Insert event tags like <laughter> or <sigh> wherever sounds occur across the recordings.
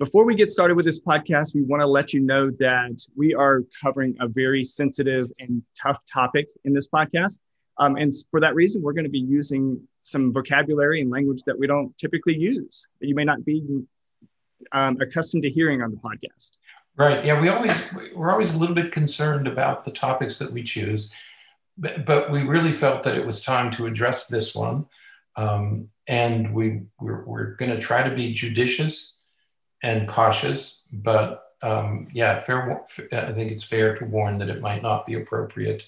Before we get started with this podcast, we want to let you know that we are covering a very sensitive and tough topic in this podcast. Um, and for that reason, we're going to be using some vocabulary and language that we don't typically use, that you may not be um, accustomed to hearing on the podcast. Right. Yeah, we always we're always a little bit concerned about the topics that we choose, but, but we really felt that it was time to address this one, um, and we we're, we're going to try to be judicious and cautious. But um, yeah, fair. I think it's fair to warn that it might not be appropriate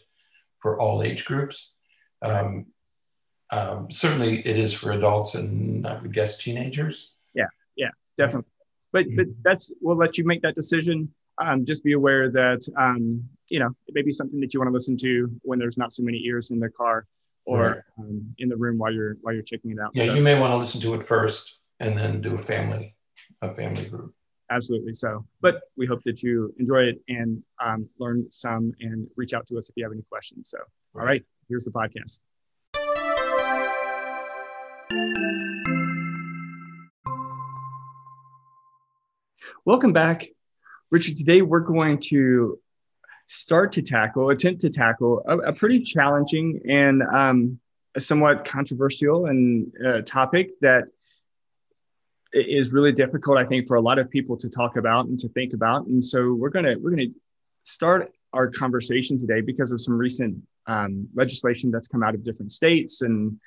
for all age groups. Um, um, certainly, it is for adults and I would guess teenagers. Yeah. Yeah. Definitely but but mm-hmm. that's we'll let you make that decision. Um, just be aware that um, you know it may be something that you want to listen to when there's not so many ears in the car or right. um, in the room while you're while you're checking it out. Yeah, so, you may want to listen to it first and then do a family a family group. Absolutely. So, but we hope that you enjoy it and um, learn some and reach out to us if you have any questions. So, all right, here's the podcast. Welcome back. Richard, today we're going to start to tackle, attempt to tackle a, a pretty challenging and um, somewhat controversial and uh, topic that is really difficult, I think, for a lot of people to talk about and to think about. And so we're gonna we're gonna start our conversation today because of some recent um, legislation that's come out of different states and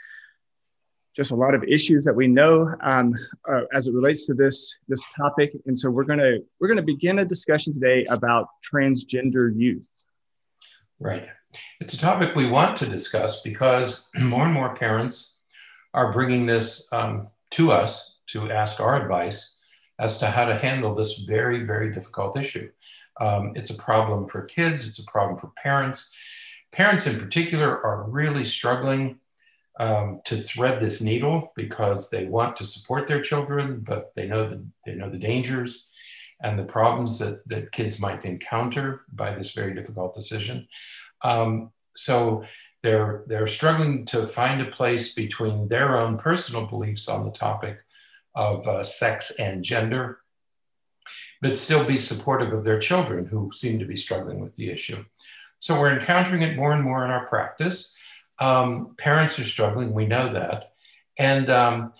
just a lot of issues that we know um, uh, as it relates to this this topic. And so we're gonna we're gonna begin a discussion today about transgender youth. Right. It's a topic we want to discuss because <clears throat> more and more parents are bringing this um, to us to ask our advice as to how to handle this very, very difficult issue. Um, it's a problem for kids, it's a problem for parents. Parents in particular are really struggling um, to thread this needle because they want to support their children, but they know the, they know the dangers and the problems that, that kids might encounter by this very difficult decision. Um, so they're, they're struggling to find a place between their own personal beliefs on the topic of uh, sex and gender, but still be supportive of their children who seem to be struggling with the issue. So we're encountering it more and more in our practice. Um, parents are struggling, we know that. And um,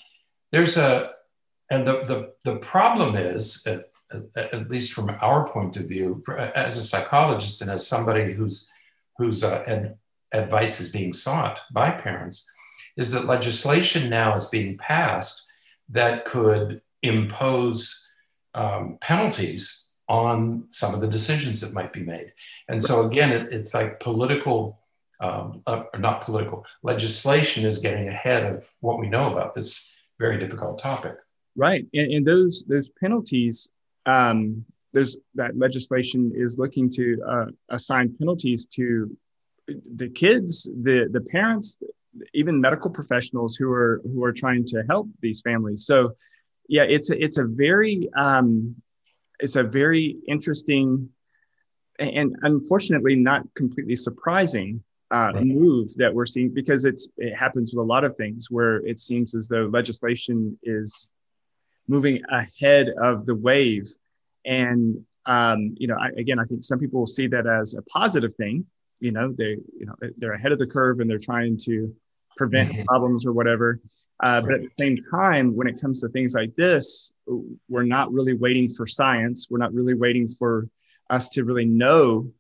there's a, and the, the, the problem is, at, at, least from our point of view, as a psychologist and as somebody whose, whose uh, advice is being sought by parents, is that legislation now is being passed that could impose um, penalties on some of the decisions that might be made. And so again, it, it's like political um, uh, not political, legislation is getting ahead of what we know about this very difficult topic. Right, and, and those those penalties, um, there's that legislation is looking to uh, assign penalties to the kids, the the parents, even medical professionals who are who are trying to help these families. So, yeah, it's a, it's a very um, it's a very interesting and unfortunately not completely surprising uh, right. move that we're seeing because it's it happens with a lot of things where it seems as though legislation is moving ahead of the wave and um, you know I, again i think some people will see that as a positive thing you know they you know they're ahead of the curve and they're trying to prevent mm-hmm. problems or whatever uh, but at the same time when it comes to things like this we're not really waiting for science we're not really waiting for us to really know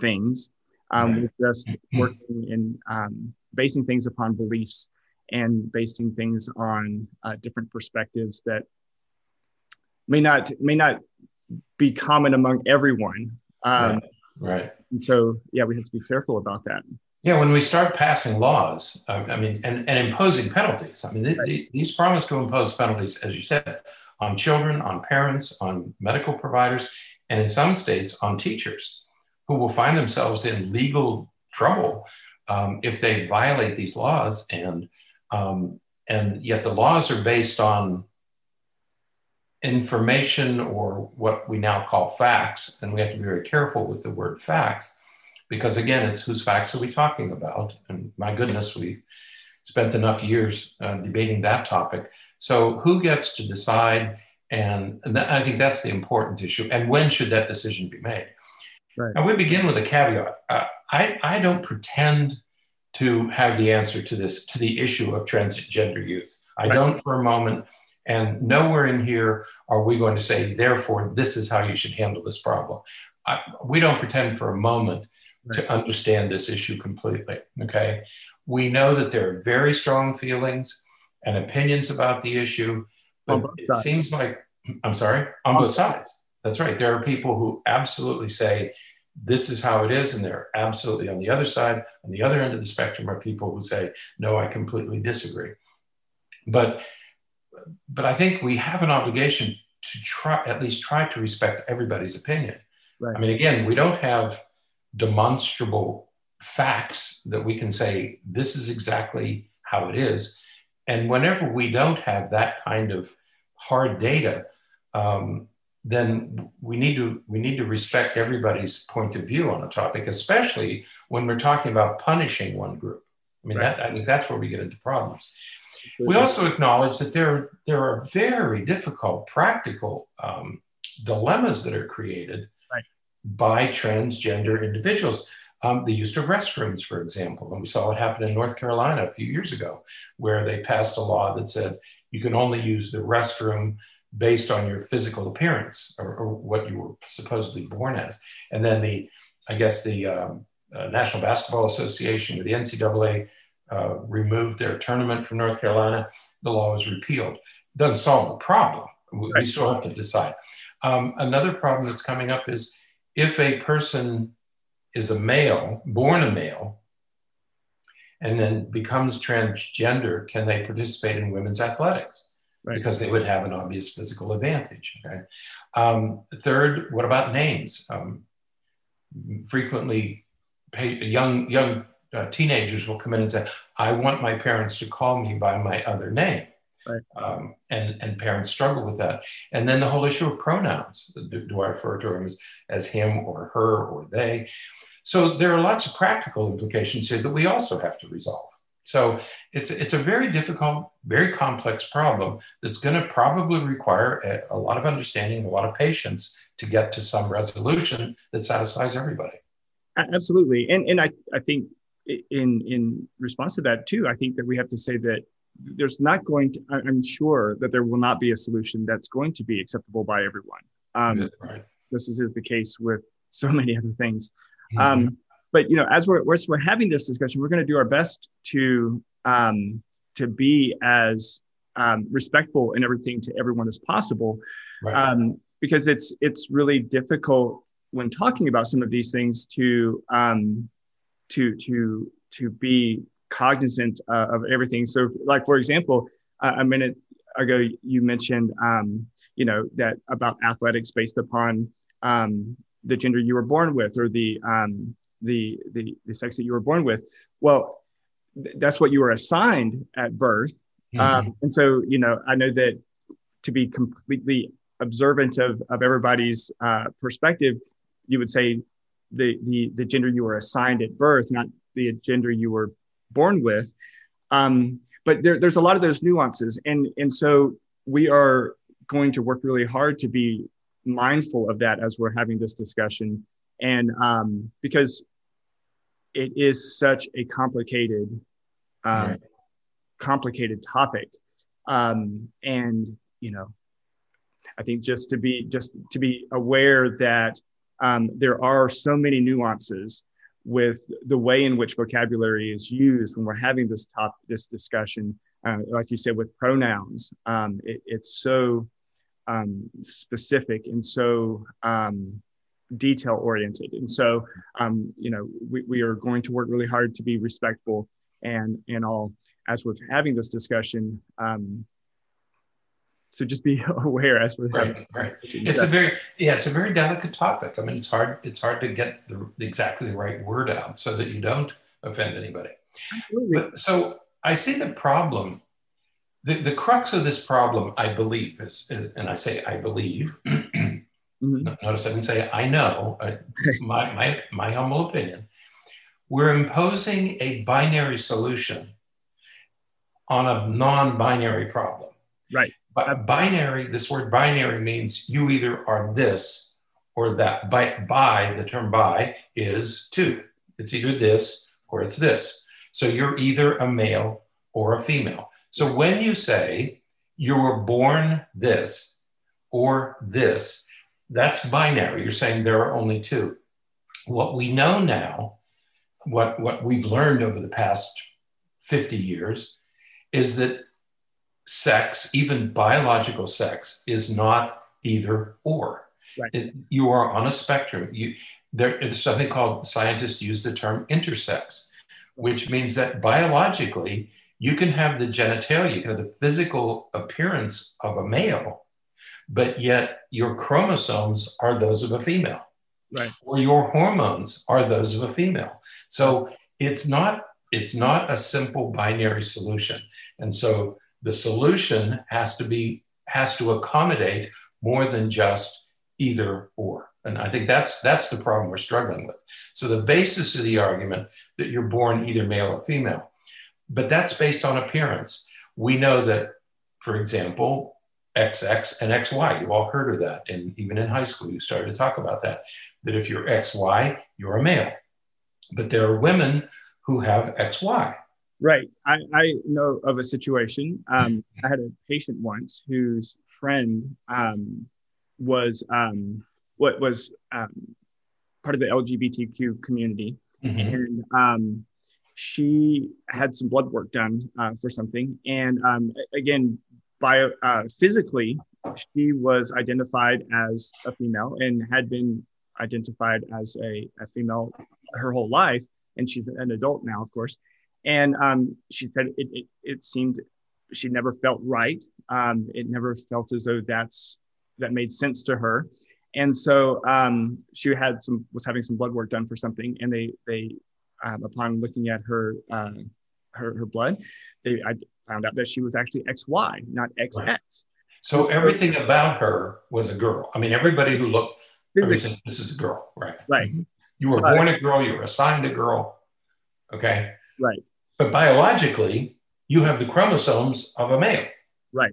things um. We're just mm-hmm. working in um, basing things upon beliefs and basing things on uh, different perspectives that may not may not be common among everyone. Um, right. Right. And so, yeah, we have to be careful about that. Yeah, when we start passing laws, um, I mean, and, and imposing penalties. I mean, th- right. these promise to impose penalties, as you said, on children, on parents, on medical providers, and in some states, on teachers who will find themselves in legal trouble um, if they violate these laws. And, um, and yet the laws are based on information or what we now call facts. And we have to be very careful with the word facts because, again, it's whose facts are we talking about? And my goodness, we spent enough years uh, debating that topic. So, who gets to decide And, and that, I think that's the important issue. And when should that decision be made? Right. Now, we begin with a caveat. Uh, I, I don't pretend to have the answer to this, to the issue of transgender youth. I right. don't for a moment. And nowhere in here are we going to say, therefore, this is how you should handle this problem. I, we don't pretend for a moment right. to understand this issue completely. Okay. We know that there are very strong feelings and opinions about the issue, but it seems like, I'm sorry, on, on both sides. That's right. There are people who absolutely say, this is how it is, and they're absolutely on the other side. On the other end of the spectrum are people who say, no, I completely disagree. But but I think we have an obligation to try at least try to respect everybody's opinion. Right. I mean, again, we don't have demonstrable facts that we can say this is exactly how it is. And whenever we don't have that kind of hard data, um, then we need to we need to respect everybody's point of view on a topic, especially when we're talking about punishing one group. I mean, right. that, I mean that's where we get into problems. We also acknowledge that there, there are very difficult practical um, dilemmas that are created right. by transgender individuals. Um, the use of restrooms, for example. And we saw it happen in North Carolina a few years ago, where they passed a law that said you can only use the restroom based on your physical appearance or, or what you were supposedly born as. And then the, I guess the um, uh, National Basketball Association or the NCAA uh, removed their tournament from North Carolina. The law was repealed. Doesn't solve the problem. We, right. still have to decide. Um, another problem that's coming up is if a person is a male, born a male, and then becomes transgender, can they participate in women's athletics? Right. Because they would have an obvious physical advantage. Okay? Um, third, what about names? Um, frequently, young young uh, teenagers will come in and say, I want my parents to call me by my other name. Right. Um, and, and parents struggle with that. And then the whole issue of pronouns. Do, do I refer to him as, as him or her or they? So there are lots of practical implications here that we also have to resolve. So it's, it's a very difficult, very complex problem that's going to probably require a, a lot of understanding, a lot of patience to get to some resolution that satisfies everybody. Absolutely. And, and I, I think in in response to that too, I think that we have to say that there's not going to. I'm sure that there will not be a solution that's going to be acceptable by everyone. Um, right. This is, is the case with so <laughs> many other things. Mm-hmm. Um, but you know, as we're, we're, we're having this discussion, we're going to do our best to um, to be as um, respectful and everything to everyone as possible, right. um, because it's it's really difficult when talking about some of these things to um, to to to be cognizant uh, of everything. So, like for example, uh, a minute ago you mentioned um, you know that about athletics based upon um, the gender you were born with or the um, the, the the sex that you were born with. Well, th- that's what you were assigned at birth, mm-hmm. Um, and so you know I know that to be completely observant of of everybody's uh, perspective, you would say the, the, the gender you were assigned at birth, not the gender you were born with. Um, but there, there's a lot of those nuances. And, and so we are going to work really hard to be mindful of that as we're having this discussion. And um, because it is such a complicated, uh, right. complicated topic. Um, and, you know, I think just to be just to be aware that um, there are so many nuances with the way in which vocabulary is used when we're having this top this discussion uh, like you said with pronouns. Um, it, it's so um, specific and so um, detail oriented. And so um, you know we, we are going to work really hard to be respectful and and all. As we're having this discussion um, so just be <laughs> aware as we're right, right. It's a very yeah, it's a very delicate topic. I mean, it's hard it's hard to get the exactly the right word out so that you don't offend anybody. But so I see the problem. The, the crux of this problem, I believe, is, is and I say I believe. <clears throat> mm-hmm. Notice I didn't say I know. I, my, my my humble opinion. We're imposing a binary solution on a non-binary problem. Right But binary, this word binary means you either are this or that. By, by the term by is two. It's either this or it's this. So you're either a male or a female. So when you say you were born this or this, that's binary. You're saying there are only two. What we know now, what, what we've learned over the past 50 years, is that sex, even biological sex, is not either or. Right. It, you are on a spectrum. You, there, there's something called, scientists use the term intersex, which means that biologically, you can have the genitalia, you can have the physical appearance of a male, but yet your chromosomes are those of a female. Right. Or your hormones are those of a female. So it's not it's not a simple binary solution. And so the solution has to be has to accommodate more than just either or. And I think that's that's the problem we're struggling with. So the basis of the argument that you're born either male or female, but that's based on appearance. We know that, for example, XX and XY, you've all heard of that. And even in high school, you started to talk about that. That if you're XY, you're a male. But there are women who have XY. Right. I, I know of a situation. Um, I had a patient once whose friend um, was um, what was um, part of the LGBTQ community, mm-hmm. and um, she had some blood work done uh, for something, and um, again, bio uh, physically, she was identified as a female and had been identified as a, a female her whole life, and she's an adult now, of course. And um, she said it, it, it, seemed she never felt right. Um, it never felt as though that's that made sense to her. And so um, she had some was having some blood work done for something, and they they um, upon looking at her uh, her her blood, they I found out that she was actually XY, not XX. Right. So everything about her was a girl. I mean, everybody who looked, this is a girl, right? Right. Mm-hmm. You were born a girl. You were assigned a girl. Okay. Right. But biologically, you have the chromosomes of a male. Right.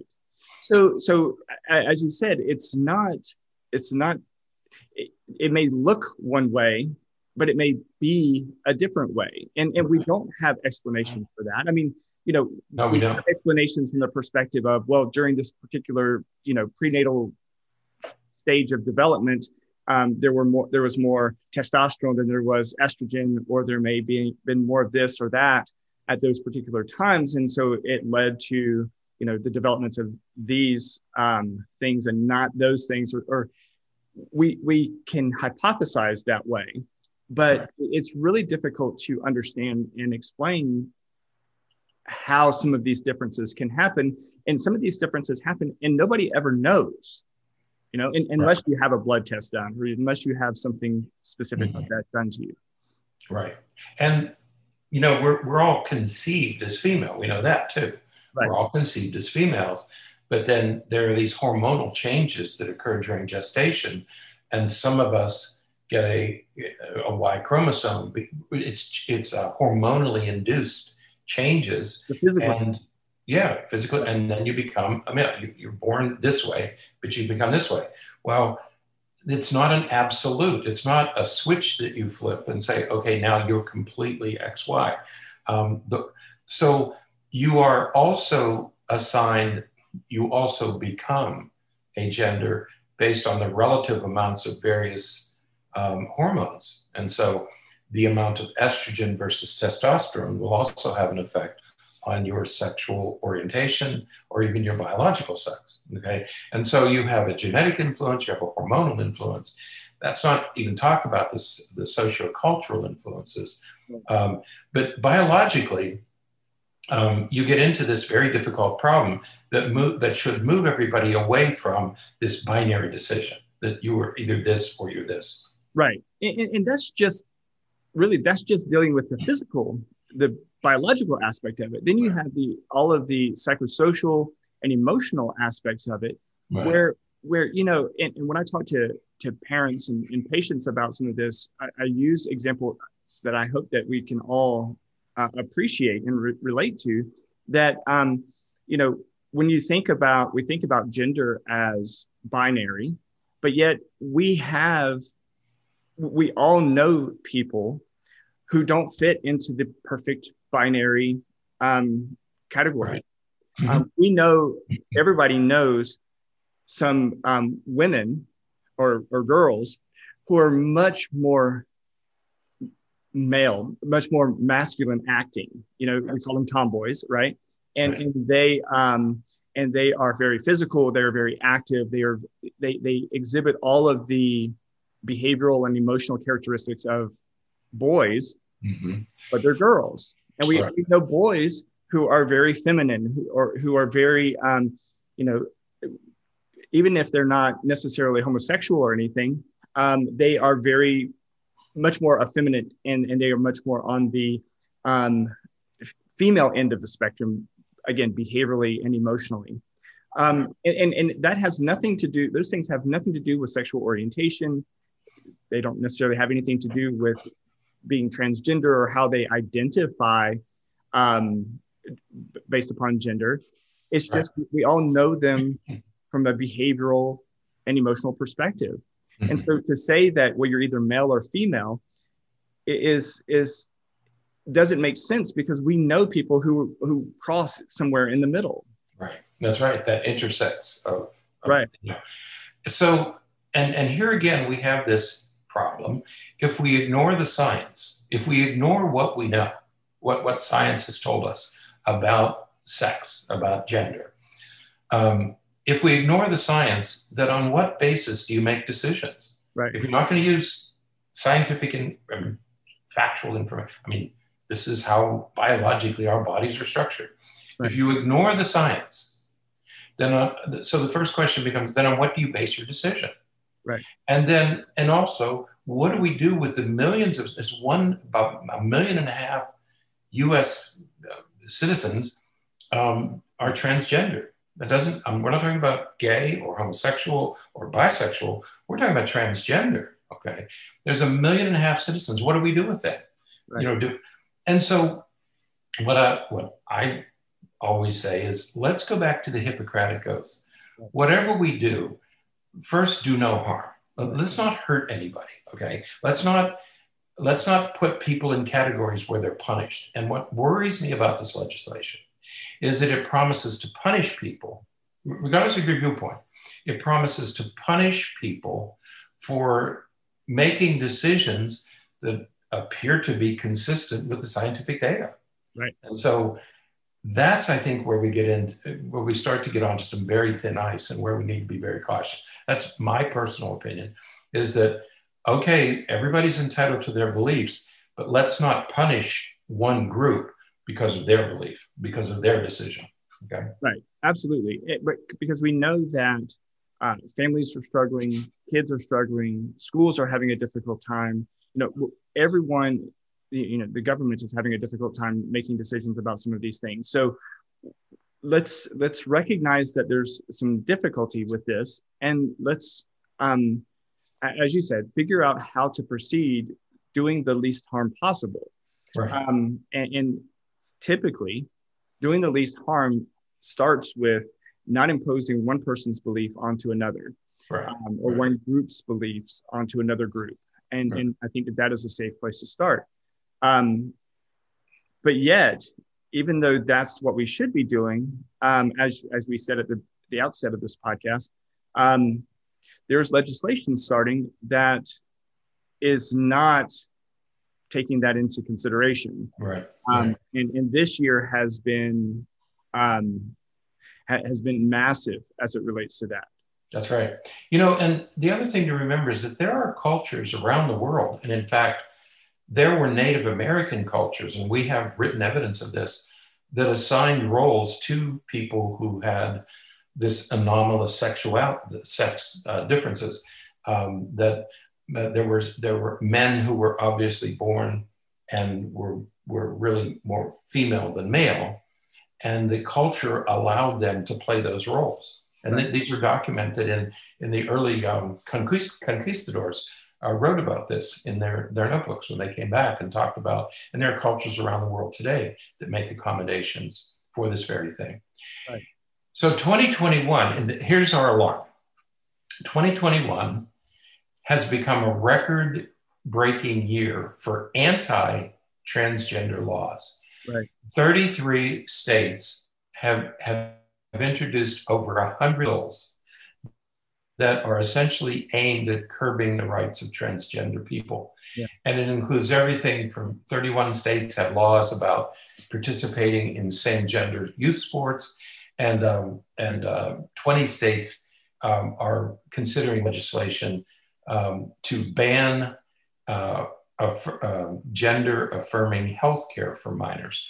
So, so as you said, it's not, it's not, it, it may look one way, but it may be a different way. And, and we don't have explanation for that. I mean, you know, no, we, we don't. have explanations from the perspective of, well, during this particular, you know, prenatal stage of development, um, there were more, there was more testosterone than there was estrogen, or there may be been more of this or that at those particular times, and so it led to you know the development of these um, things and not those things, or, or we we can hypothesize that way, but right. it's really difficult to understand and explain how some of these differences can happen, and some of these differences happen, and nobody ever knows you know, in, unless right. you have a blood test done or unless you have something specific mm-hmm. like that done to you. Right. And, you know, we're, we're all conceived as female. We know that too. Right. We're all conceived as females. But then there are these hormonal changes that occur during gestation. And some of us get a, a Y chromosome. It's, it's a hormonally induced changes. And, yeah, physically, and then you become a male. You're born this way, but you become this way. Well, it's not an absolute. It's not a switch that you flip and say, okay, now you're completely XY. Um, the, so you are also assigned, you also become a gender based on the relative amounts of various um, hormones. And so the amount of estrogen versus testosterone will also have an effect on your sexual orientation or even your biological sex. Okay. And so you have a genetic influence, you have a hormonal influence. That's not even talk about this, the socio-cultural influences. Um, but biologically, um, you get into this very difficult problem that move, that should move everybody away from this binary decision that you are either this or you're this. Right, and, and that's just really that's just dealing with the physical, the biological aspect of it. Then you have the all of the psychosocial and emotional aspects of it, right. where where you know, and, and, when I talk to to parents and, and patients about some of this, I, I, use examples that I hope that we can all uh, appreciate and re- relate to. That um, you know, when you think about we think about gender as binary but yet we have we all know people who don't fit into the perfect binary um, category right. mm-hmm. um, we know everybody knows some um, women or, or girls who are much more male, much more masculine acting. You know, we call them tomboys, right? And, right. and they um, and they are very physical. They're very active. They are they they exhibit all of the behavioral and emotional characteristics of boys, mm-hmm. but they're girls. And we, we, know boys who are very feminine, who, or who are very, um, you know, even if they're not necessarily homosexual or anything, um, they are very much more effeminate and, and they are much more on the um, female end of the spectrum, again, behaviorally and emotionally. Um, and, and, and that has nothing to do, those things have nothing to do with sexual orientation. They don't necessarily have anything to do with being transgender or how they identify um, based upon gender. It's just right. we all know them from a behavioral and emotional perspective. Mm-hmm. And so to say that well you're either male or female is is doesn't make sense because we know people who who cross somewhere in the middle. Right. That's right. That intersects of, of right. You know. So and and here again we have this problem. If we ignore the science, if we ignore what we know, what what science has told us about sex, about gender, um, if we ignore the science, then on what basis do you make decisions? Right. If you're not going to use scientific and um, factual information, I mean, this is how biologically our bodies are structured. Right. If you ignore the science, then uh, so the first question becomes then on what do you base your decision? Right. And then and also what do we do with the millions of this one about a million and a half U.S. Uh, citizens um, are transgender? That doesn't, um, we're not talking about gay or homosexual or bisexual. We're talking about transgender. Okay. There's a million and a half citizens. What do we do with that? Right. You know, do, and so what I, what I always say is let's go back to the Hippocratic Oath. Whatever we do, first do no harm. Let's not hurt anybody. Okay. Let's not, let's not put people in categories where they're punished. And what worries me about this legislation is that it promises to punish people, regardless of your viewpoint. It promises to punish people for making decisions that appear to be consistent with the scientific data. Right. And so that's I think where we get in where we start to get onto some very thin ice and where we need to be very cautious. That's my personal opinion is that okay, everybody's entitled to their beliefs, but let's not punish one group because of their belief, because of their decision. Okay. Right. Absolutely. It, but because we know that uh, families are struggling, kids are struggling, schools are having a difficult time. You know, everyone, you know, the government is having a difficult time making decisions about some of these things. So let's let's recognize that there's some difficulty with this, and let's, um, as you said, figure out how to proceed doing the least harm possible. Right. Um, and, and typically doing the least harm starts with not imposing one person's belief onto another right. um, or right. one group's beliefs onto another group and, and i think that that is a safe place to start um, but yet even though that's what we should be doing um, as, as we said at the, the outset of this podcast um, there's legislation starting that is not taking that into consideration. Right. Um, right. And, and this year has been um, ha- has been massive as it relates to that. That's right. You know, and the other thing to remember is that there are cultures around the world, and in fact, there were Native American cultures, and we have written evidence of this that assigned roles to people who had this anomalous sexual sex uh, differences um, that there was there were men who were obviously born and were were really more female than male, and the culture allowed them to play those roles. And th- these are documented in in the early um, conquist- conquistadors. Uh, wrote about this in their, their notebooks when they came back and talked about, and there are cultures around the world today that make accommodations for this very thing. Right. So 2021, and here's our alarm 2021 has become a record breaking year for anti transgender laws. Right. 33 states have, have introduced over 100 bills that are essentially aimed at curbing the rights of transgender people. Yeah. And it includes everything from 31 states have laws about participating in same gender youth sports, and, um, and uh, 20 states um, are considering legislation um, to ban uh, uh, gender affirming health care for minors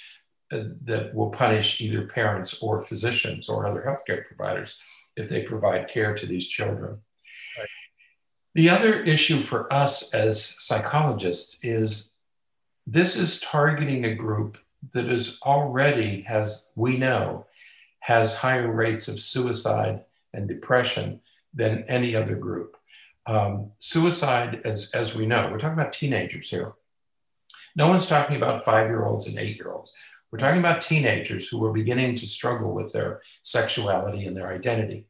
uh, that will punish either parents or physicians or other healthcare providers if they provide care to these children. Right. The other issue for us as psychologists is this is targeting a group that is already has we know has higher rates of suicide and depression than any other group. Um, suicide, as, as we know, we're talking about teenagers here. No one's talking about five year olds and eight year olds. We're talking about teenagers who are beginning to struggle with their sexuality and their identity.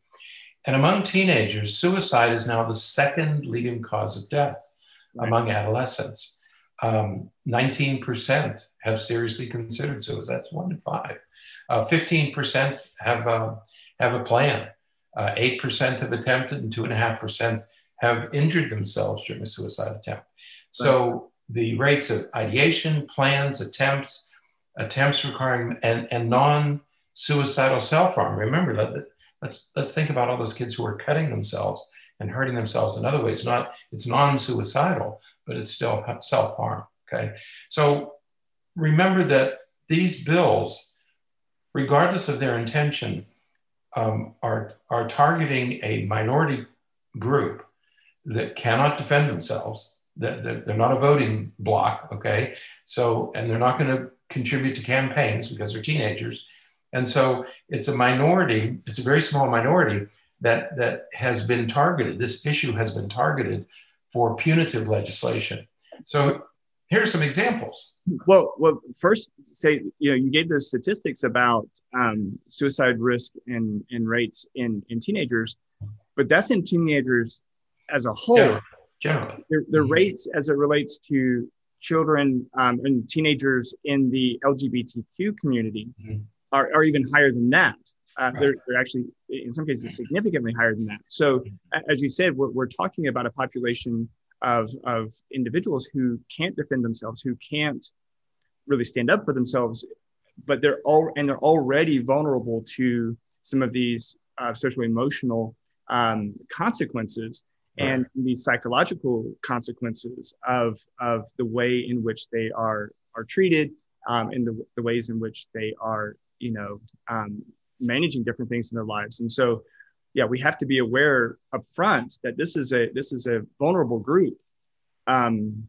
And among teenagers, suicide is now the second leading cause of death right. among adolescents. Um, 19% have seriously considered suicide. That's one in five. Uh, 15% have, uh, have a plan. Uh, 8% have attempted, and 2.5% have injured themselves during a suicide attempt. So the rates of ideation, plans, attempts, attempts requiring, and, and non suicidal self harm. Remember that let's let's think about all those kids who are cutting themselves and hurting themselves in other ways. Not it's non-suicidal, but it's still self-harm. Okay, so remember that these bills, regardless of their intention, um, are are targeting a minority group that cannot defend themselves. That they're, they're not a voting bloc. Okay, so and they're not going to contribute to campaigns because they're teenagers and so it's a minority, it's a very small minority that, that has been targeted. This issue has been targeted for punitive legislation. So here are some examples. Well, well, first say you know you gave those statistics about um, suicide risk and, and rates in, in teenagers, but that's in teenagers as a whole. Generally, generally. the, the mm-hmm. rates as it relates to children um, and teenagers in the LGBTQ community mm-hmm are, are even higher than that. Uh, right. they're, they're actually, in some cases, significantly higher than that. So, as you said, we're, we're talking about a population of, of individuals who can't defend themselves, who can't really stand up for themselves, but they're all and they're already vulnerable to some of these uh, social emotional um, consequences right. and the psychological consequences of of the way in which they are are treated um, and the, the ways in which they are you know um, managing different things in their lives. And so yeah we have to be aware up front that this is a this is a vulnerable group um,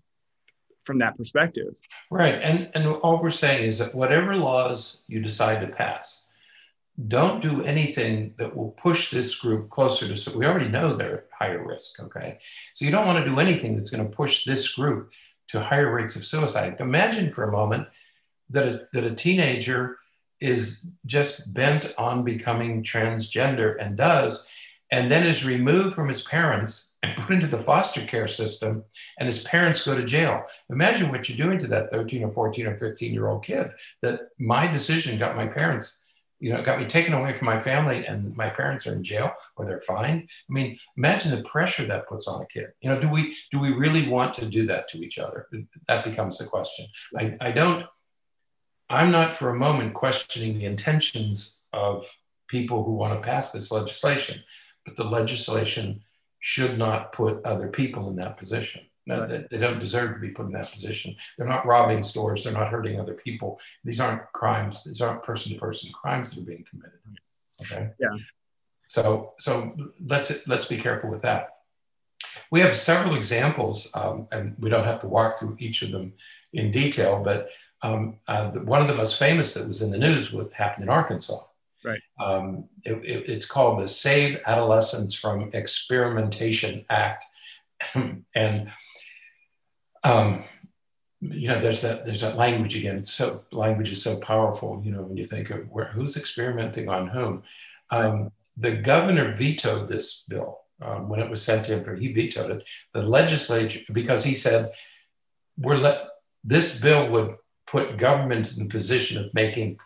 from that perspective. Right. And and all we're saying is that whatever laws you decide to pass don't do anything that will push this group closer to so we already know they're higher risk okay so you don't want to do anything that's going to push this group to higher rates of suicide imagine for a moment that a, that a teenager is just bent on becoming transgender and does, and then is removed from his parents and put into the foster care system, and his parents go to jail. Imagine what you're doing to that 13 or 14 or 15 year old kid that my decision got my parents, you know, got me taken away from my family, and my parents are in jail or they're fined. I mean, imagine the pressure that puts on a kid. You know, do we do we really want to do that to each other? That becomes the question. I, I don't I'm not for a moment questioning the intentions of people who want to pass this legislation, but the legislation should not put other people in that position. No, they, they don't deserve to be put in that position. They're not robbing stores. They're not hurting other people. These aren't crimes. These aren't person-to-person crimes that are being committed. Okay. Yeah. So, so let's let's be careful with that. We have several examples, um, and we don't have to walk through each of them in detail, but um, uh, the, one of the most famous that was in the news what happened in Arkansas. Right. Um, it, it, it's called the Save Adolescents from Experimentation Act, <clears throat> and um, you know, there's that there's that language again. It's so language is so powerful. You know, when you think of where who's experimenting on whom. Um, the governor vetoed this bill um, when it was sent in for he vetoed it. The legislature because he said we're let this bill would put government in the position of making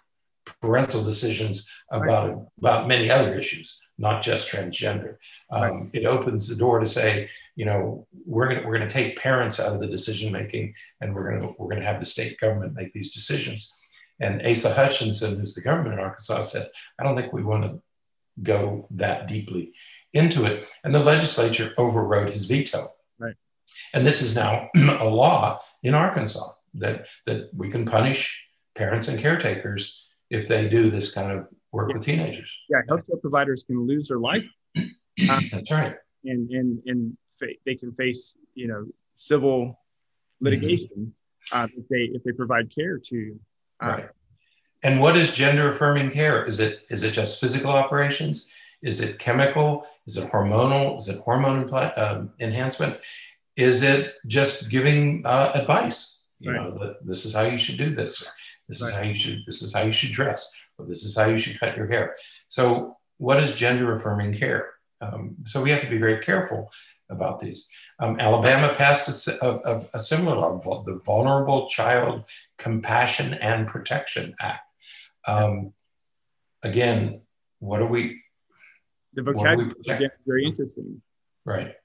parental decisions about right. about many other issues, not just transgender. Um, right. It opens the door to say, you know, we're gonna we're gonna take parents out of the decision making, and we're gonna we're gonna have the state government make these decisions. And Asa Hutchinson, who's the government in Arkansas, said, I don't think we want to go that deeply into it. And the legislature overrode his veto. Right. And this is now <clears throat> a law in Arkansas that that we can punish parents and caretakers if they do this kind of work with teenagers. Yeah, healthcare providers can lose their license. Um, <clears throat> That's right. And and and fa- they can face you know civil litigation mm-hmm. uh, if they if they provide care to. Uh, right. And what is gender affirming care? Is it is it just physical operations? Is it chemical? Is it hormonal? Is it hormone impl- uh, enhancement? Is it just giving uh, advice? You right. know, that this is how you should do this. This right. is how you should. This is how you should dress. Or this is how you should cut your hair. So, what is gender affirming care? Um, so we have to be very careful about these. Um, Alabama passed a, a, a, similar law, the Vulnerable Child Compassion and Protection Act. Um, again, what are we? The vocabulary is very interesting. Right.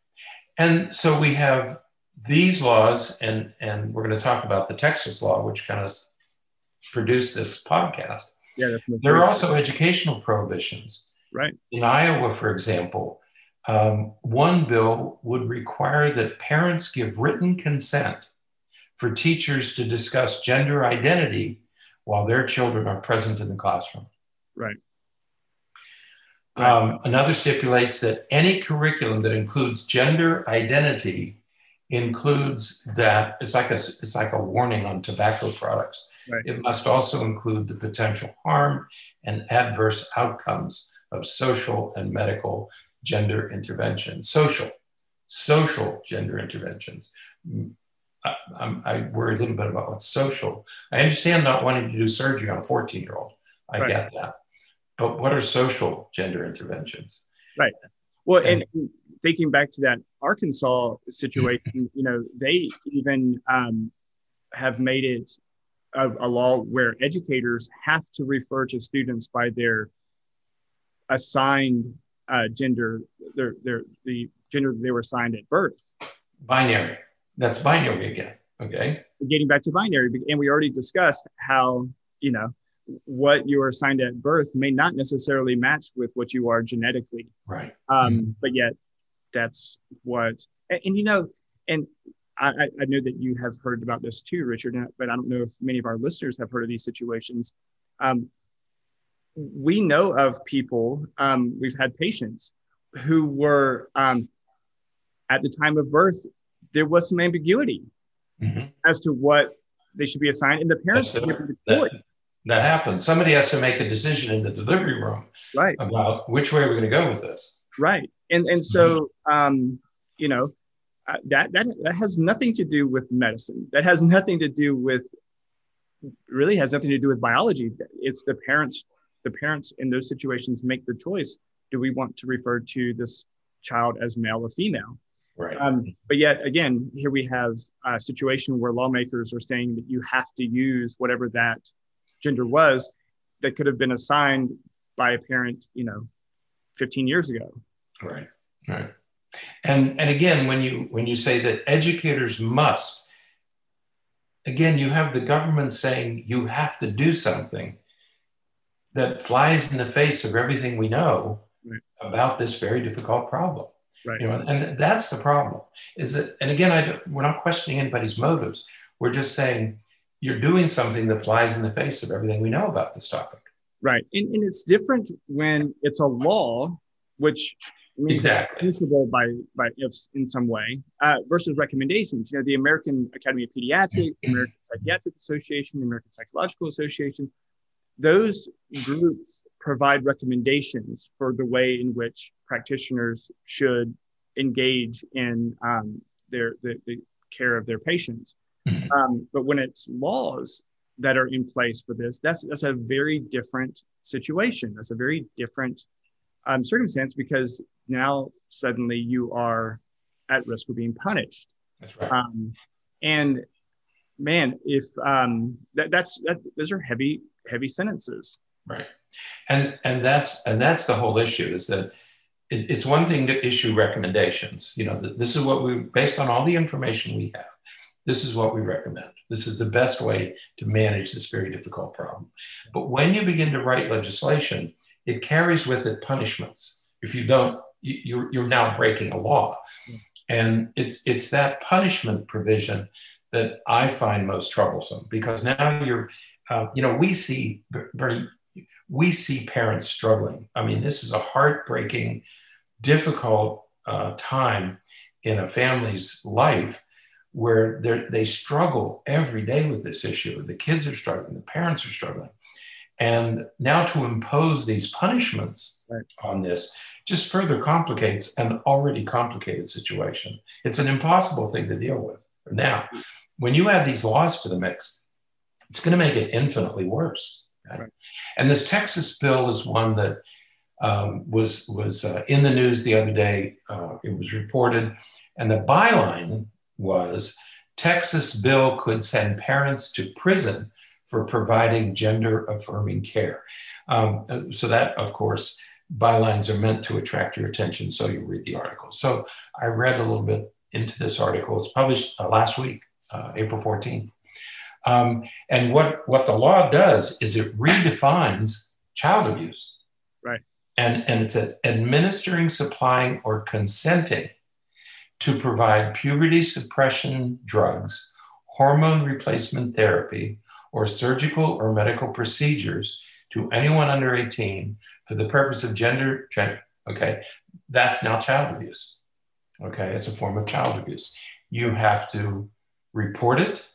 And so we have these laws, and, and we're going to talk about the Texas law, which kind of produced this podcast. Yeah, there are also educational prohibitions. Right. In Iowa, for example, um, one bill would require that parents give written consent for teachers to discuss gender identity while their children are present in the classroom. Right. Um, another stipulates that any curriculum that includes gender identity includes that it's like a it's like a warning on tobacco products. Right. It must also include the potential harm and adverse outcomes of social and medical gender interventions. Social, social gender interventions. Mm, I, I, worry a little bit about what's social. I understand not wanting to do surgery on a 14 year old. I right. get that. But what are social gender interventions? Right. Well, and, and thinking back to that Arkansas situation, <laughs> you know, they even um, have made it a, a, law where educators have to refer to students by their assigned uh, gender, their, their, the gender they were assigned at birth. Binary. That's binary again. Okay. Getting back to binary, and we already discussed how, you know, what you are assigned at birth may not necessarily match with what you are genetically. Right. Um, mm-hmm. But yet, that's what, and, and you know, and I, I, know that you have heard about this too, Richard, but I don't know if many of our listeners have heard of these situations. Um, we know of people, um, we've had patients who were um, at the time of birth, there was some ambiguity mm-hmm. as to what they should be assigned, and the parents that, that, that happens. Somebody has to make a decision in the delivery room right. about which way we're going to go with this. Right, and and so um, you know uh, that that that has nothing to do with medicine. That has nothing to do with really has nothing to do with biology. It's the parents. The parents in those situations make the choice. Do we want to refer to this child as male or female? Right. Um, but yet again, here we have a situation where lawmakers are saying that you have to use whatever that gender was that could have been assigned by a parent, you know, 15 years ago. Right. Right. And and again, when you when you say that educators must, again, you have the government saying you have to do something that flies in the face of everything we know right. about this very difficult problem. Right. You know, and that's the problem. Is that, and again, I, we're not questioning anybody's motives. We're just saying you're doing something that flies in the face of everything we know about this topic. Right, and, and it's different when it's a law, which exactly usable by by ifs in some way uh, versus recommendations. You know, the American Academy of Pediatrics, the mm-hmm. American Psychiatric Association, the American Psychological Association, those groups provide recommendations for the way in which practitioners should engage in um, their the, the, care of their patients. Mm-hmm. Um, but when it's laws that are in place for this, that's that's a very different situation. That's a very different um, circumstance because now suddenly you are at risk for being punished. That's right. Um, and man, if um, that, that's that, those are heavy, heavy sentences. Right, and and that's and that's the whole issue is that it, it's one thing to issue recommendations. You know, this is what we based on all the information we have. This is what we recommend. This is the best way to manage this very difficult problem. But when you begin to write legislation, it carries with it punishments. If you don't, you're, you're now breaking a law. And it's, it's that punishment provision that I find most troublesome because now you're, uh, you know, we see, Berney, we see parents struggling. I mean, this is a heartbreaking, difficult uh, time in a family's life where they struggle every day with this issue. The kids are struggling, the parents are struggling. And now to impose these punishments right. on this just further complicates an already complicated situation. It's an impossible thing to deal with. Now, when you add these laws to the mix, it's going to make it infinitely worse. Right? Right. And this Texas bill is one that um, was was uh, in the news the other day. Uh, it was reported, and the byline was Texas bill could send parents to prison for providing gender affirming care. Um, so that, of course, bylines are meant to attract your attention, so you read the article. So I read a little bit into this article. It's published uh, last week, uh, April 14th. Um, and what, what the law does is it redefines child abuse. Right. And, and it says administering, supplying, or consenting to provide puberty suppression drugs, hormone replacement therapy, or surgical or medical procedures to anyone under 18 for the purpose of gender, okay, that's now child abuse. Okay, it's a form of child abuse. You have to report it.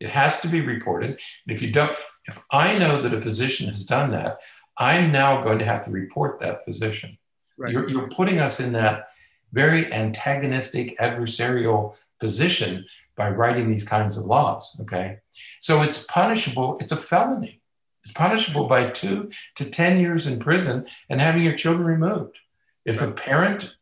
It has to be reported. And if you don't, if I know that a physician has done that, I'm now going to have to report that physician. Right. You're, you're putting us in that very antagonistic, adversarial position by writing these kinds of laws. Okay. So it's punishable, it's a felony. It's punishable by two to 10 years in prison and having your children removed. If right. a parent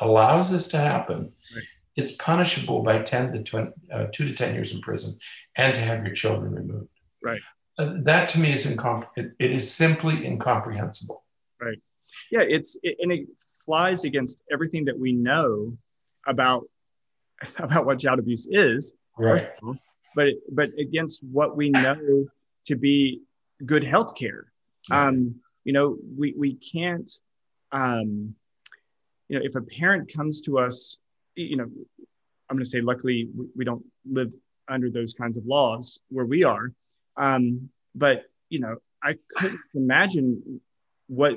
allows this to happen, right. it's punishable by 10 to 20, uh, two to 10 years in prison and to have your children removed. Right. Uh, that to me is incom- it, it is simply incomprehensible. Right. Yeah. It's, it, and it flies against everything that we know about <laughs> about what child abuse is, right? But but against what we know to be good health care. Um, you know, we we can't. Um, you know, if a parent comes to us, you know, I'm going to say, luckily, we, we, don't live under those kinds of laws where we are. Um, but you know, I couldn't imagine what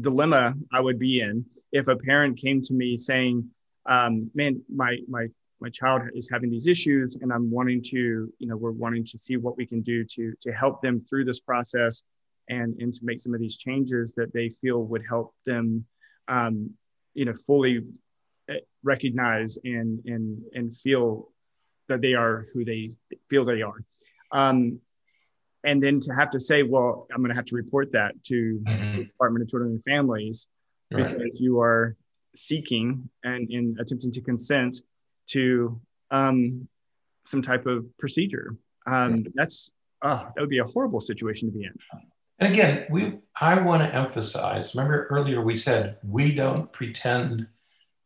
dilemma I would be in if a parent came to me saying, um, "Man, my my my child is having these issues, and I'm wanting to, you know, we're wanting to see what we can do to to help them through this process, and and to make some of these changes that they feel would help them, um, you know, fully eh, recognize and and and feel that they are who they feel they are." Um, and then to have to say, well, I'm going to have to report that to mm-hmm. the Department of Children and Families right. because you are seeking and in attempting to consent to um, some type of procedure. Um, that's oh, that would be a horrible situation to be in. And again, we I want to emphasize. Remember earlier we said we don't pretend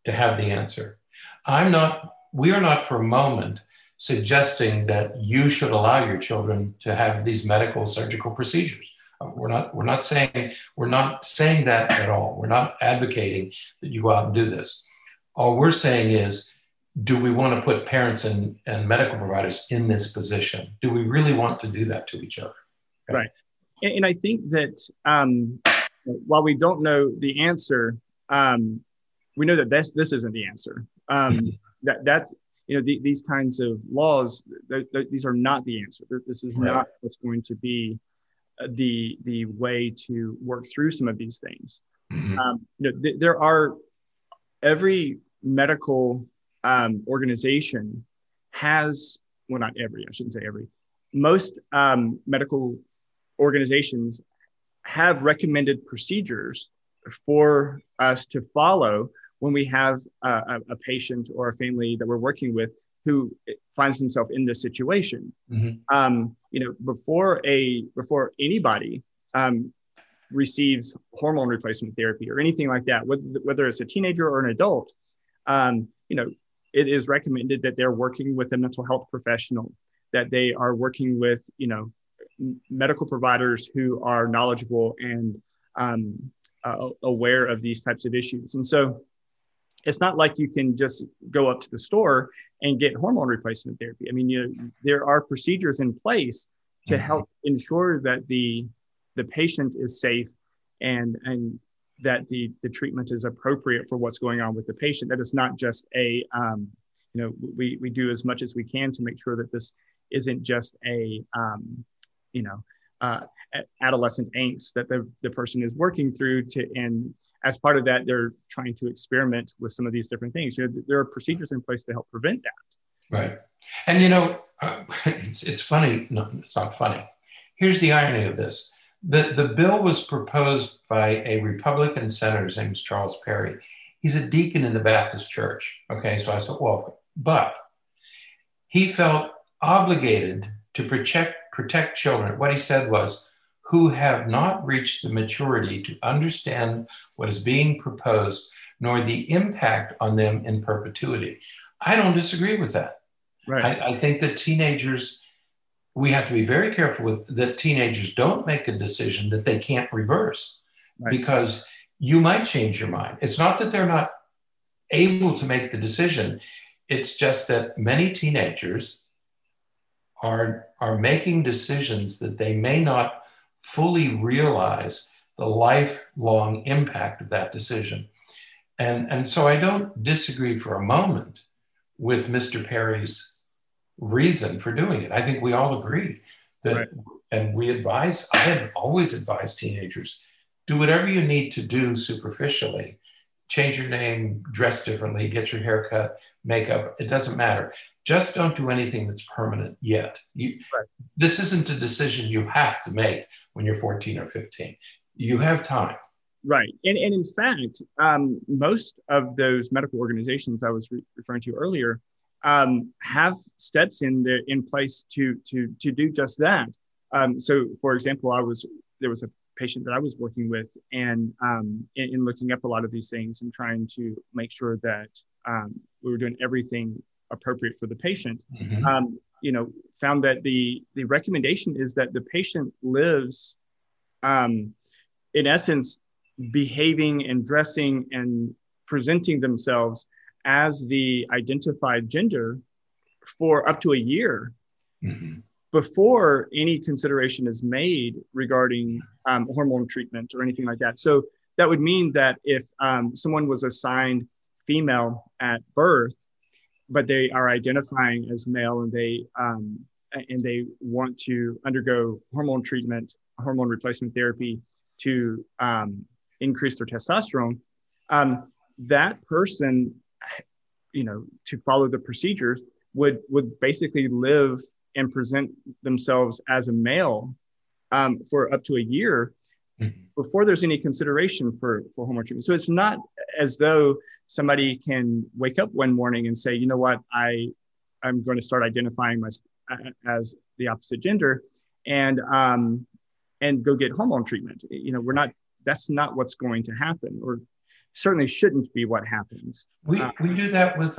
to have the answer. I'm not. We are not for a moment suggesting that you should allow your children to have these medical surgical procedures. Uh, we're not, we're not saying, we're not saying that at all. We're not advocating that you go out and do this. All we're saying is, do we want to put parents and, and medical providers in this position? Do we really want to do that to each other? Okay. Right. And, and, I think that um, while we don't know the answer, um, we know that this, this isn't the answer. Um, that, that's, you know, the, these kinds of laws, th- th- these are not the answer. This is right. not what's going to be uh, the the way to work through some of these things. Mm-hmm. Um, you know, th- there are every medical um, organization has well, not every. I shouldn't say every. Most um, medical organizations have recommended procedures for us to follow when we have a, a, patient or a family that we're working with who finds himself in this situation. Mm-hmm. Um, you know, before a before anybody um, receives hormone replacement therapy or anything like that, whether, whether it's a teenager or an adult, um, you know, it is recommended that they're working with a mental health professional, that they are working with, you know, medical providers who are knowledgeable and um, uh, aware of these types of issues. And so it's not like you can just go up to the store and get hormone replacement therapy. I mean, you there are procedures in place to mm-hmm. help ensure that the the patient is safe and and that the the treatment is appropriate for what's going on with the patient. That is not just a um, you know we we do as much as we can to make sure that this isn't just a um, you know uh, adolescent angst that the, the person is working through to and as part of that they're trying to experiment with some of these different things. You know there are procedures in place to help prevent that. Right. And you know uh, <laughs> it's, it's funny no it's not funny. Here's the irony of this the, the bill was proposed by a republican senator his name is charles perry he's a deacon in the baptist church okay so i said well but he felt obligated to protect protect children, what he said was, who have not reached the maturity to understand what is being proposed, nor the impact on them in perpetuity. I don't disagree with that. Right. I, I think that teenagers, we have to be very careful with that teenagers don't make a decision that they can't reverse right. because you might change your mind. It's not that they're not able to make the decision, it's just that many teenagers are, are making decisions that they may not fully realize the lifelong impact of that decision. And, and so I don't disagree for a moment with Mr. Perry's reason for doing it. I think we all agree that, right. and we advise, I had always advised teenagers do whatever you need to do superficially. Change your name, dress differently, get your hair cut, makeup, it doesn't matter just don't do anything that's permanent yet. You, right. This isn't a decision you have to make when you're 14 or 15. You have time. Right. And, and in fact, um, most of those medical organizations I was re- referring to earlier um, have steps in the, in place to, to, to do just that. Um, so, for example, I was there was a patient that I was working with, and um, in, in, looking up a lot of these things and trying to make sure that um, we were doing everything appropriate for the patient, mm-hmm. um, you know, found that the the recommendation is that the patient lives, um, in essence, behaving and dressing and presenting themselves as the identified gender for up to a year mm-hmm. before any consideration is made regarding um, hormone treatment or anything like that. So that would mean that if um, someone was assigned female at birth, but they are identifying as male and they um, and they want to undergo hormone treatment, hormone replacement therapy to um, increase their testosterone. Um, that person, you know, to follow the procedures would would basically live and present themselves as a male um, for up to a year mm-hmm. before there's any consideration for for hormone treatment. So it's not as though somebody can wake up one morning and say, you know what, I, I'm going to start identifying my, as the opposite gender and, um, and go get hormone treatment. You know, we're not, that's not what's going to happen or certainly shouldn't be what happens. We, uh, we do that with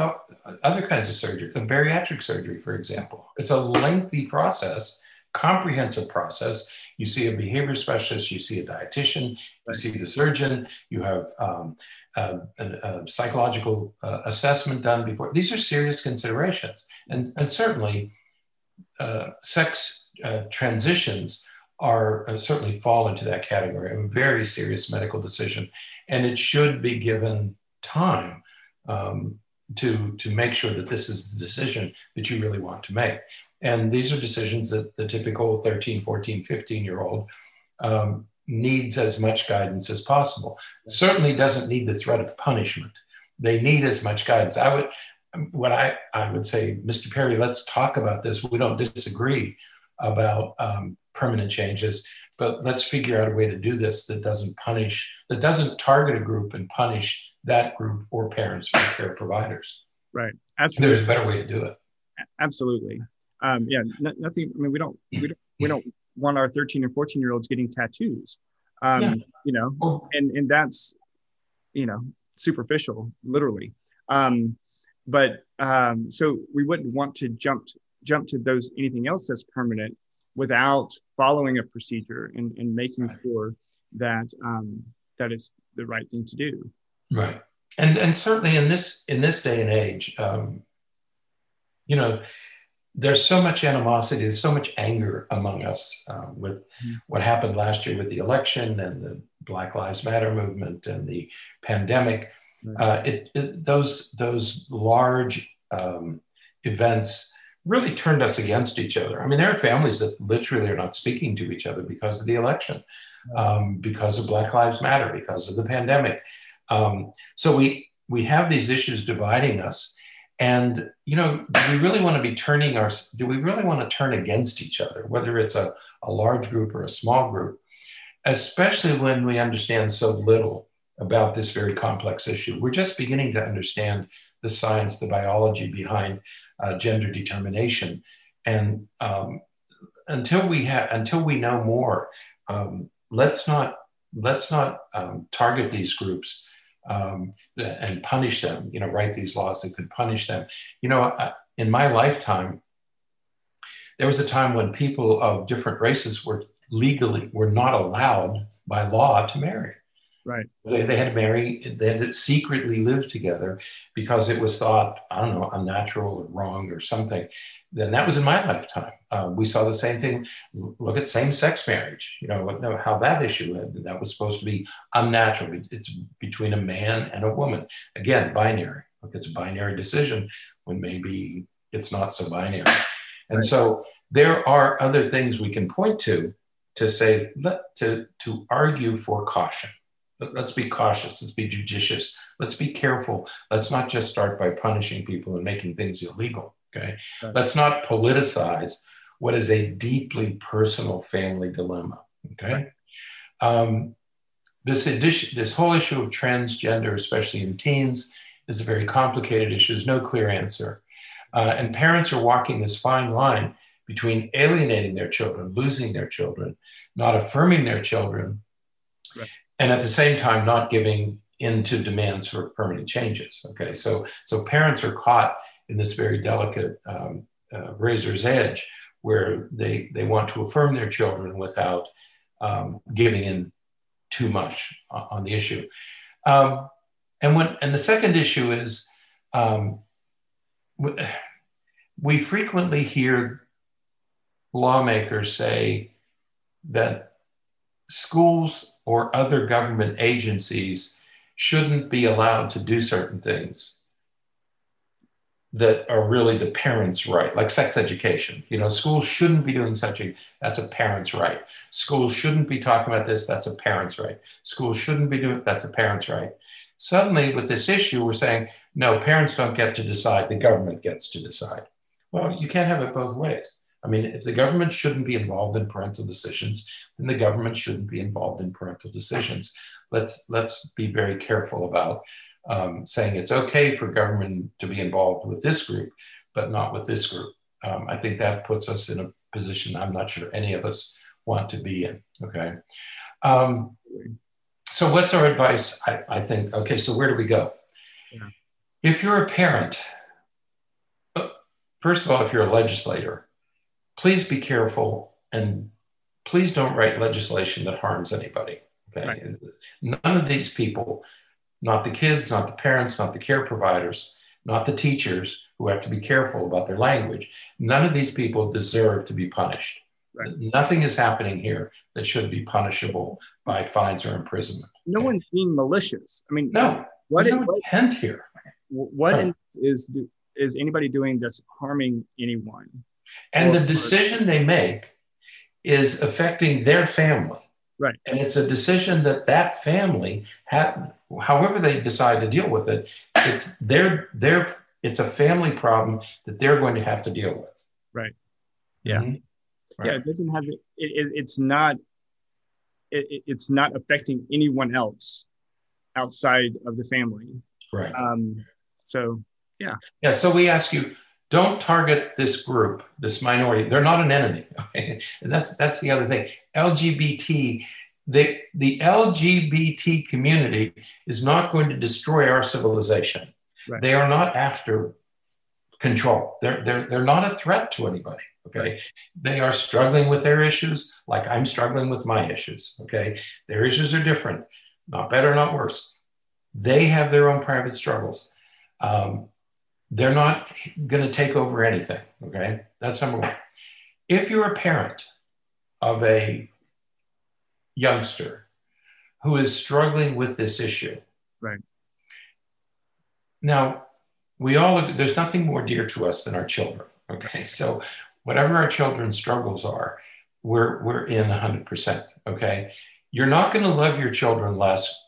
other kinds of surgery, the bariatric surgery, for example. It's a lengthy process, comprehensive process. You see a behavior specialist, you see a dietitian, you see the surgeon, you have um, a, a, psychological uh, assessment done before. These are serious considerations. And, and certainly, uh, sex uh, transitions are uh, certainly fall into that category, a very serious medical decision. And it should be given time um, to, to make sure that this is the decision that you really want to make. And these are decisions that the typical 13, 14, 15 year old um, needs as much guidance as possible. Certainly doesn't need the threat of punishment. They need as much guidance. I would, what I, I would say, Mr. Perry, let's talk about this. We don't disagree about um, permanent changes, but let's figure out a way to do this that doesn't punish, that doesn't target a group and punish that group or parents or care providers. Right. Absolutely. There's a better way to do it. Absolutely. Um, yeah. N- nothing. I mean, we don't. We don't. We don't want our 13 and 14 year olds getting tattoos. Um, yeah. You know, oh. and and that's you know superficial, literally. Um, but um, so we wouldn't want to jump jump to those anything else that's permanent without following a procedure and, and making right. sure that um, that is the right thing to do. Right, and and certainly in this in this day and age, um, you know, there's so much animosity, there's so much anger among us uh, with mm-hmm. what happened last year with the election and the Black Lives Matter movement and the pandemic. Mm-hmm. Uh, it, it, those those large um, events really turned us against each other. I mean, there are families that literally are not speaking to each other because of the election, um, because of Black Lives Matter, because of the pandemic. Um, so we we have these issues dividing us. And you know, do we really want to be turning our? Do we really want to turn against each other, whether it's a, a large group or a small group, especially when we understand so little about this very complex issue? We're just beginning to understand the science, the biology behind uh, gender determination. And um, until we have, until we know more, um, let's not let's not um, target these groups um, and punish them. You know, write these laws that could punish them. You know, in my lifetime, there was a time when people of different races were legally were not allowed by law to marry. Right. They, they had to marry, they had to secretly live together because it was thought, I don't know, unnatural or wrong or something. Then that was in my lifetime. Uh, we saw the same thing. Look at same sex marriage, you know, how that issue had, that was supposed to be unnatural. It's between a man and a woman. Again, binary. Look, it's a binary decision when maybe it's not so binary. And right. so there are other things we can point to to say, to, to argue for caution let's be cautious. Let's be judicious. Let's be careful. Let's not just start by punishing people and making things illegal okay? Right. let's not politicize what is a deeply personal family dilemma okay? Right. um, this edition, this whole issue of transgender especially in teens is a very complicated issue. There's no clear answer. Uh, and parents are walking this fine line between alienating their children losing their children not affirming their children right and at the same time not giving into demands for permanent changes. Okay, so so parents are caught in this very delicate um, uh, razor's edge where they they want to affirm their children without um, giving in too much on the issue. Um, and when and the second issue is um, we frequently hear lawmakers say that schools or other government agencies shouldn't be allowed to do certain things that are really the parents' right, like sex education. You know, schools shouldn't be doing such a that's a parent's right. Schools shouldn't be talking about this, that's a parent's right. Schools shouldn't be doing that's a parent's right. Suddenly, with this issue, we're saying, no, parents don't get to decide, the government gets to decide. Well, you can't have it both ways. I mean, if the government shouldn't be involved in parental decisions, then the government shouldn't be involved in parental decisions. Let's let's be very careful about um, saying it's okay for government to be involved with this group, but not with this group. Um, I think that puts us in a position I'm not sure any of us want to be in. Okay. Um, so what's our advice? I, I, think. Okay. So where do we go? Yeah. If you're a parent, uh, first of all, if you're a legislator please be careful and please don't write legislation that harms anybody. Okay. Right. None of these people, not the kids, not the parents, not the care providers, not the teachers who have to be careful about their language, none of these people deserve to be punished. Right. Nothing is happening here that should be punishable by fines or imprisonment. No okay. one's being malicious. I mean, no. What There's is, no intent here. What right. is is anybody doing that's harming anyone? And the decision they make is affecting their family. Right. And it's a decision that that family, however they decide to deal with it, it's their, their, it's a family problem that they're going to have to deal with. Right. Yeah. Mm-hmm. Right. Yeah. It doesn't have, it, it, it's not it, it's not affecting anyone else outside of the family. Right. Um, so, yeah. Yeah. So we ask you, don't target this group, this minority. They're not an enemy. <laughs> Okay? And that's that's the other thing. LGBT, the the LGBT community is not going to destroy our civilization. Right. They are not after control. They're they're they're not a threat to anybody. Okay. They are struggling with their issues like I'm struggling with my issues. Okay. Their issues are different, not better, not worse. They have their own private struggles. Um, they're not going to take over anything. Okay. That's number one. If you're a parent of a youngster who is struggling with this issue, right. Now, we all, there's nothing more dear to us than our children. Okay. So whatever our children's struggles are, we're, we're in 100%. Okay. You're not going to love your children less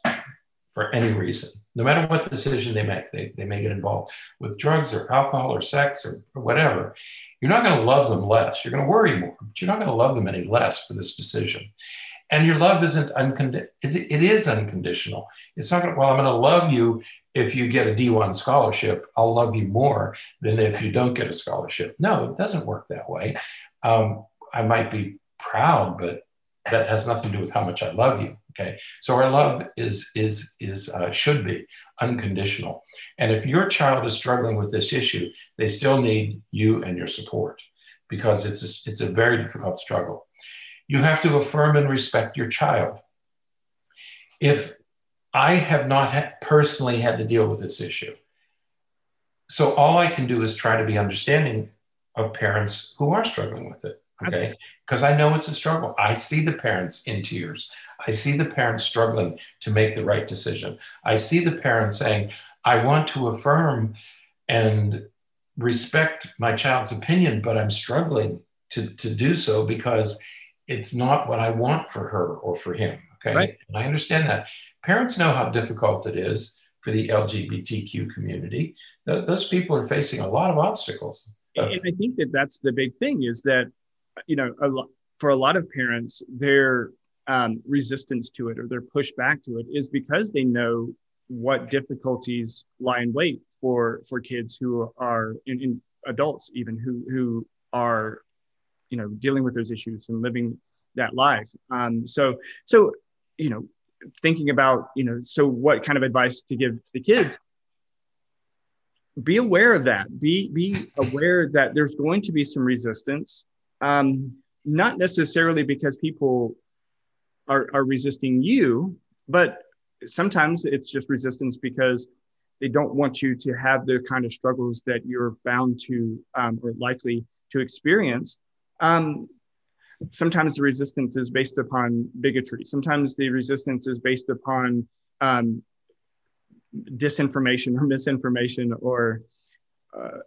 for any reason, no matter what decision they make. They, they may get involved with drugs or alcohol or sex or, or whatever. You're not going to love them less. You're going to worry more, but you're not going to love them any less for this decision. And your love isn't unconditional. It, it is unconditional. It's not going to, well, I'm going to love you if you get a D1 scholarship. I'll love you more than if you don't get a scholarship. No, it doesn't work that way. Um, I might be proud, but that has nothing to do with how much I love you. Okay, so our love is is is uh, should be unconditional. And if your child is struggling with this issue, they still need you and your support because it's a, it's a very difficult struggle. You have to affirm and respect your child. If I have not ha- personally had to deal with this issue, so all I can do is try to be understanding of parents who are struggling with it. Okay. Because I know it's a struggle. I see the parents in tears. I see the parents struggling to make the right decision. I see the parents saying, I want to affirm and respect my child's opinion, but I'm struggling to, to do so because it's not what I want for her or for him. Okay. Right. And I understand that. Parents know how difficult it is for the LGBTQ community. those people are facing a lot of obstacles. And I think that that's the big thing is that you know, a lo- for a lot of parents, their um, resistance to it or their pushback to it is because they know what difficulties lie in wait for for kids who are in, in adults even who who are you know dealing with those issues and living that life. Um, so so you know thinking about you know so what kind of advice to give the kids be aware of that. Be be aware that there's going to be some resistance um, not necessarily because people are, are resisting you, but sometimes it's just resistance because they don't want you to have the kind of struggles that you're bound to um, or likely to experience. Um, sometimes the resistance is based upon bigotry. Sometimes the resistance is based upon um, disinformation or misinformation or uh,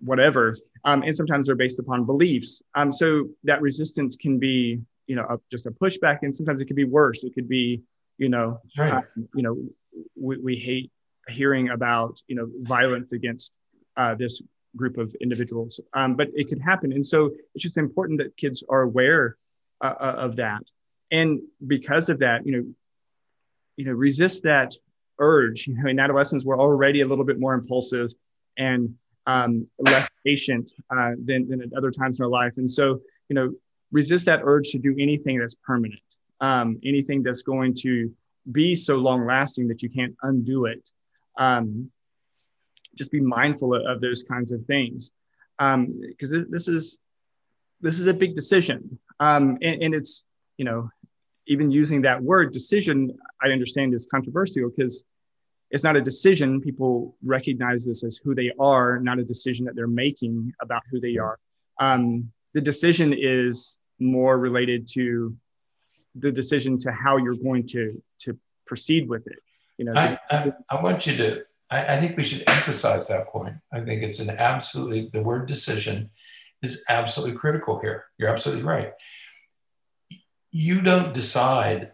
whatever. Um, and sometimes they're based upon beliefs. Um, so that resistance can be, you know, a, just a pushback, and sometimes it could be worse. It could be, you know, right. um, you know, we, we, hate hearing about, you know, violence against uh, this group of individuals, um, but it could happen. And so it's just important that kids are aware uh, uh, of that, and because of that, you know, you know, resist that urge. You know, in adolescence, we're already a little bit more impulsive, and um, less patient uh, than, than at other times in our life. And so, you know, resist that urge to do anything that's permanent, um, anything that's going to be so long lasting that you can't undo it. Um, just be mindful of those kinds of things because um, this is this is a big decision, um, and, and it's you know even using that word decision, I understand is controversial because it's not a decision. People recognize this as who they are, not a decision that they're making about who they are. Um, the decision is more related to the decision to how you're going to to proceed with it. You know, I, I, I want you to. I, I think we should emphasize that point. I think it's an absolutely the word decision is absolutely critical here. You're absolutely right. You don't decide.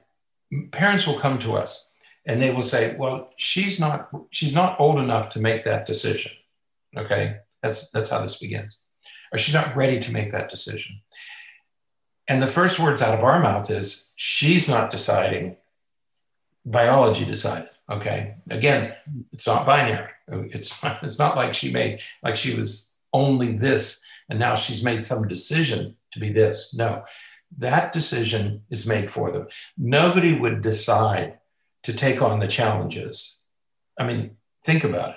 Parents will come to us and they will say, well, she's not she's not old enough to make that decision. Okay, that's that's how this begins, or she's not ready to make that decision. And the first words out of our mouth is, she's not deciding, biology decided. Okay. Again, it's not binary. It's it's not like she made, like she was only this and now she's made some decision to be this. No, that decision is made for them. Nobody would decide to take on the challenges. I mean, think about it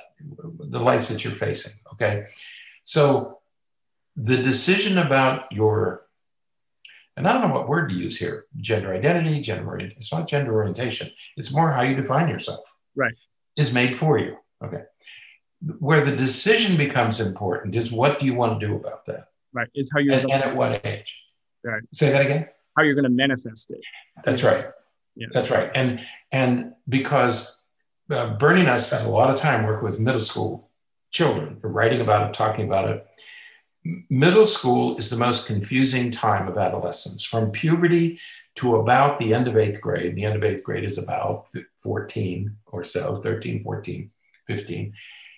the life that you're facing. Okay. So the decision about your and I don't know what word to use here gender identity, gender, it's not gender orientation, it's more how you define yourself. Right. Is made for you. Okay. Where the decision becomes important is what do you want to do about that? Right. Is how you and, and at what age? Right. Say that again. How you're going to manifest it. That's right. Yeah. That's right. And and because uh, Berney and I spent a lot of time working with middle school children, writing about it, talking about it middle school is the most confusing time of adolescence from puberty to about the end of eighth grade. And the end of eighth grade is about 14 or so, 13, 14, 15,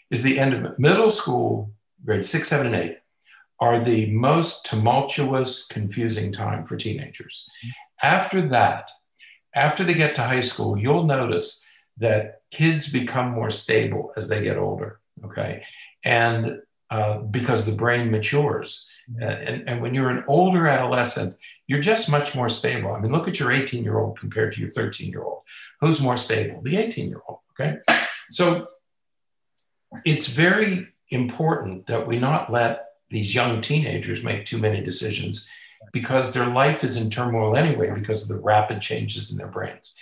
is the end of middle school, grade six, seven, and eight, are the most tumultuous, confusing time for teenagers. After that, after they get to high school, you'll notice that kids become more stable as they get older. Okay. And uh, because the brain matures. Uh, and, and when you're an older adolescent, you're just much more stable. I mean, look at your 18 year old compared to your 13 year old. Who's more stable? The 18 year old. Okay. So it's very important that we not let these young teenagers make too many decisions because their life is in turmoil anyway because of the rapid changes in their brains.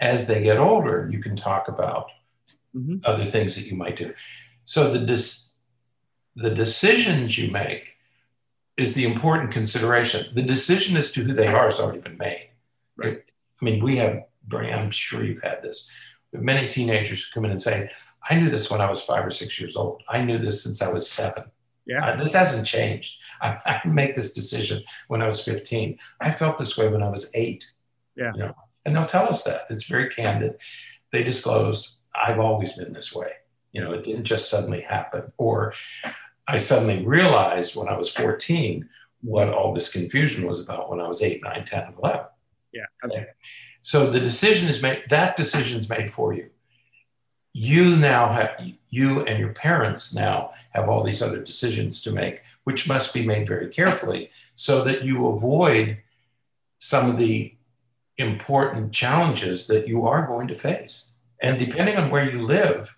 As they get older, you can talk about mm-hmm. other things that you might do. So the dis- the decisions you make is the important consideration. The decision as to who they are has already been made. Right. I mean, we have, I'm sure you've had this. Many teenagers come in and say, I knew this when I was five or six years old. I knew this since I was seven. Yeah. Uh, this hasn't changed. <laughs> I, I make this decision when I was 15. I felt this way when I was eight. Yeah. You know? And they'll tell us that. It's very candid. They disclose, I've always been this way. You know, it didn't just suddenly happen. Or I suddenly realized when I was 14 what all this confusion was about when I was 8, 9, 10, and 11. Yeah. Okay. So the decision is made, that decision is made for you. You now have, you and your parents now have all these other decisions to make, which must be made very carefully so that you avoid some of the important challenges that you are going to face. And depending on where you live,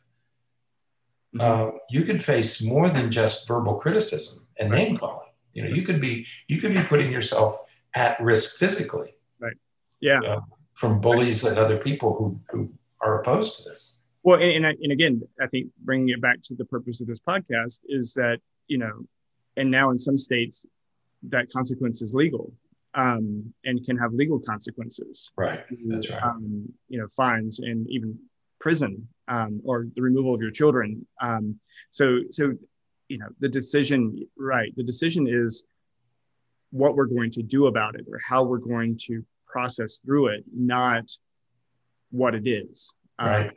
mm-hmm. uh, you could face more than just verbal criticism and right. name calling. You know, you could be you could be putting yourself at risk physically. Right. Yeah. Uh, from bullies and other people who, who are opposed to this. Well, and, and, and again, I think bringing it back to the purpose of this podcast is that you know, and now in some states, that consequence is legal um, and can have legal consequences. Right. That's right. Um, you know, fines and even prison um, or the removal of your children. Um, so, so you know, the decision, right? The decision is what we're going to do about it or how we're going to process through it, not what it is. Um, right. Um,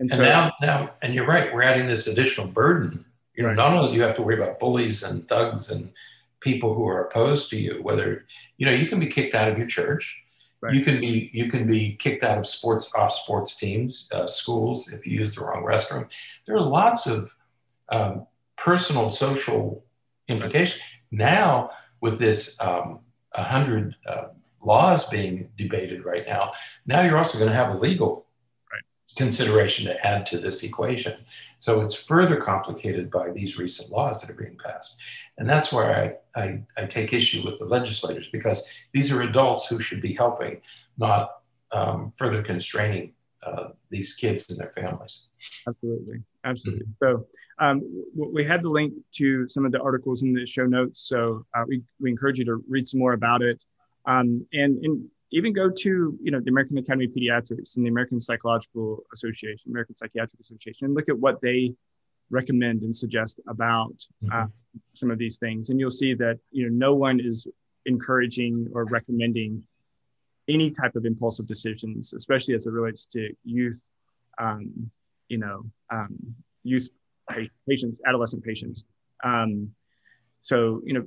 and, so, and now, now, and you're right. We're adding this additional burden. You know, right. not only do you have to worry about bullies and thugs and people who are opposed to you, whether you know you can be kicked out of your church Right. You can be you can be kicked out of sports off sports teams, uh, schools if you use the wrong restroom. There are lots of um, personal social implications. Now with this um, hundred uh, laws being debated right now, now you're also going to have a legal. Consideration to add to this equation. So it's further complicated by these recent laws that are being passed. And that's where I, I, I take issue with the legislators because these are adults who should be helping, not um, further constraining uh, these kids and their families. Absolutely. Absolutely. Mm-hmm. So um, we had the link to some of the articles in the show notes. So uh, we, we encourage you to read some more about it. Um, and, and even go to you know the American Academy of Pediatrics and the American Psychological Association, American Psychiatric Association, and look at what they recommend and suggest about mm-hmm. uh, some of these things, and you'll see that you know no one is encouraging or recommending any type of impulsive decisions, especially as it relates to youth, um, you know, um, youth patients, adolescent patients. Um, so you know,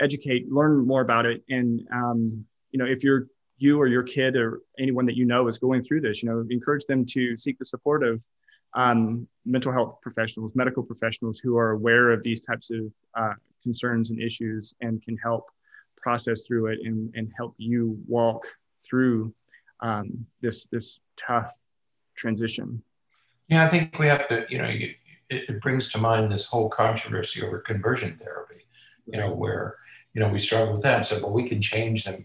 educate, learn more about it, and um, you know, if you're you or your kid or anyone that you know is going through this, you know, encourage them to seek the support of um, mental health professionals, medical professionals who are aware of these types of uh, concerns and issues and can help process through it and, and help you walk through um, this this tough transition. Yeah, I think we have to, you know, you, it, it, brings to mind this whole controversy over conversion therapy, you know, where, you know, we struggle with that and said, well, we can change them.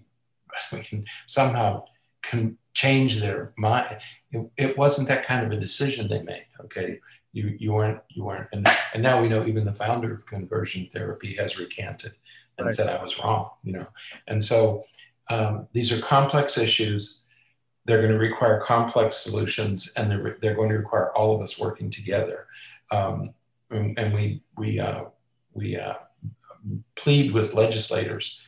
We can somehow can change their mind. It, it wasn't that kind of a decision they made. Okay. You, you weren't, you weren't. And, and now we know even the founder of conversion therapy has recanted and right. said I was wrong, you know? And so um, these are complex issues. They're going to require complex solutions and they're, they're going to require all of us working together. Um, and, and, we, we, uh, we uh, plead with legislators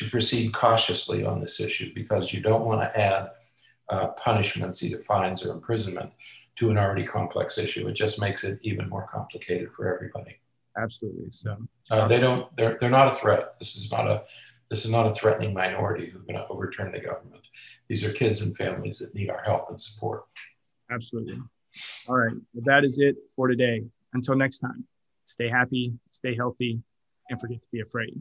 to proceed cautiously on this issue because you don't want to add uh, punishments, either fines or imprisonment, to an already complex issue. It just makes it even more complicated for everybody. Absolutely. So uh, they don't. They're they're not a threat. This is not a this is not a threatening minority who's going to overturn the government. These are kids and families that need our help and support. Absolutely. All right. Well, that is it for today. Until next time, stay happy, stay healthy, and forget to be afraid.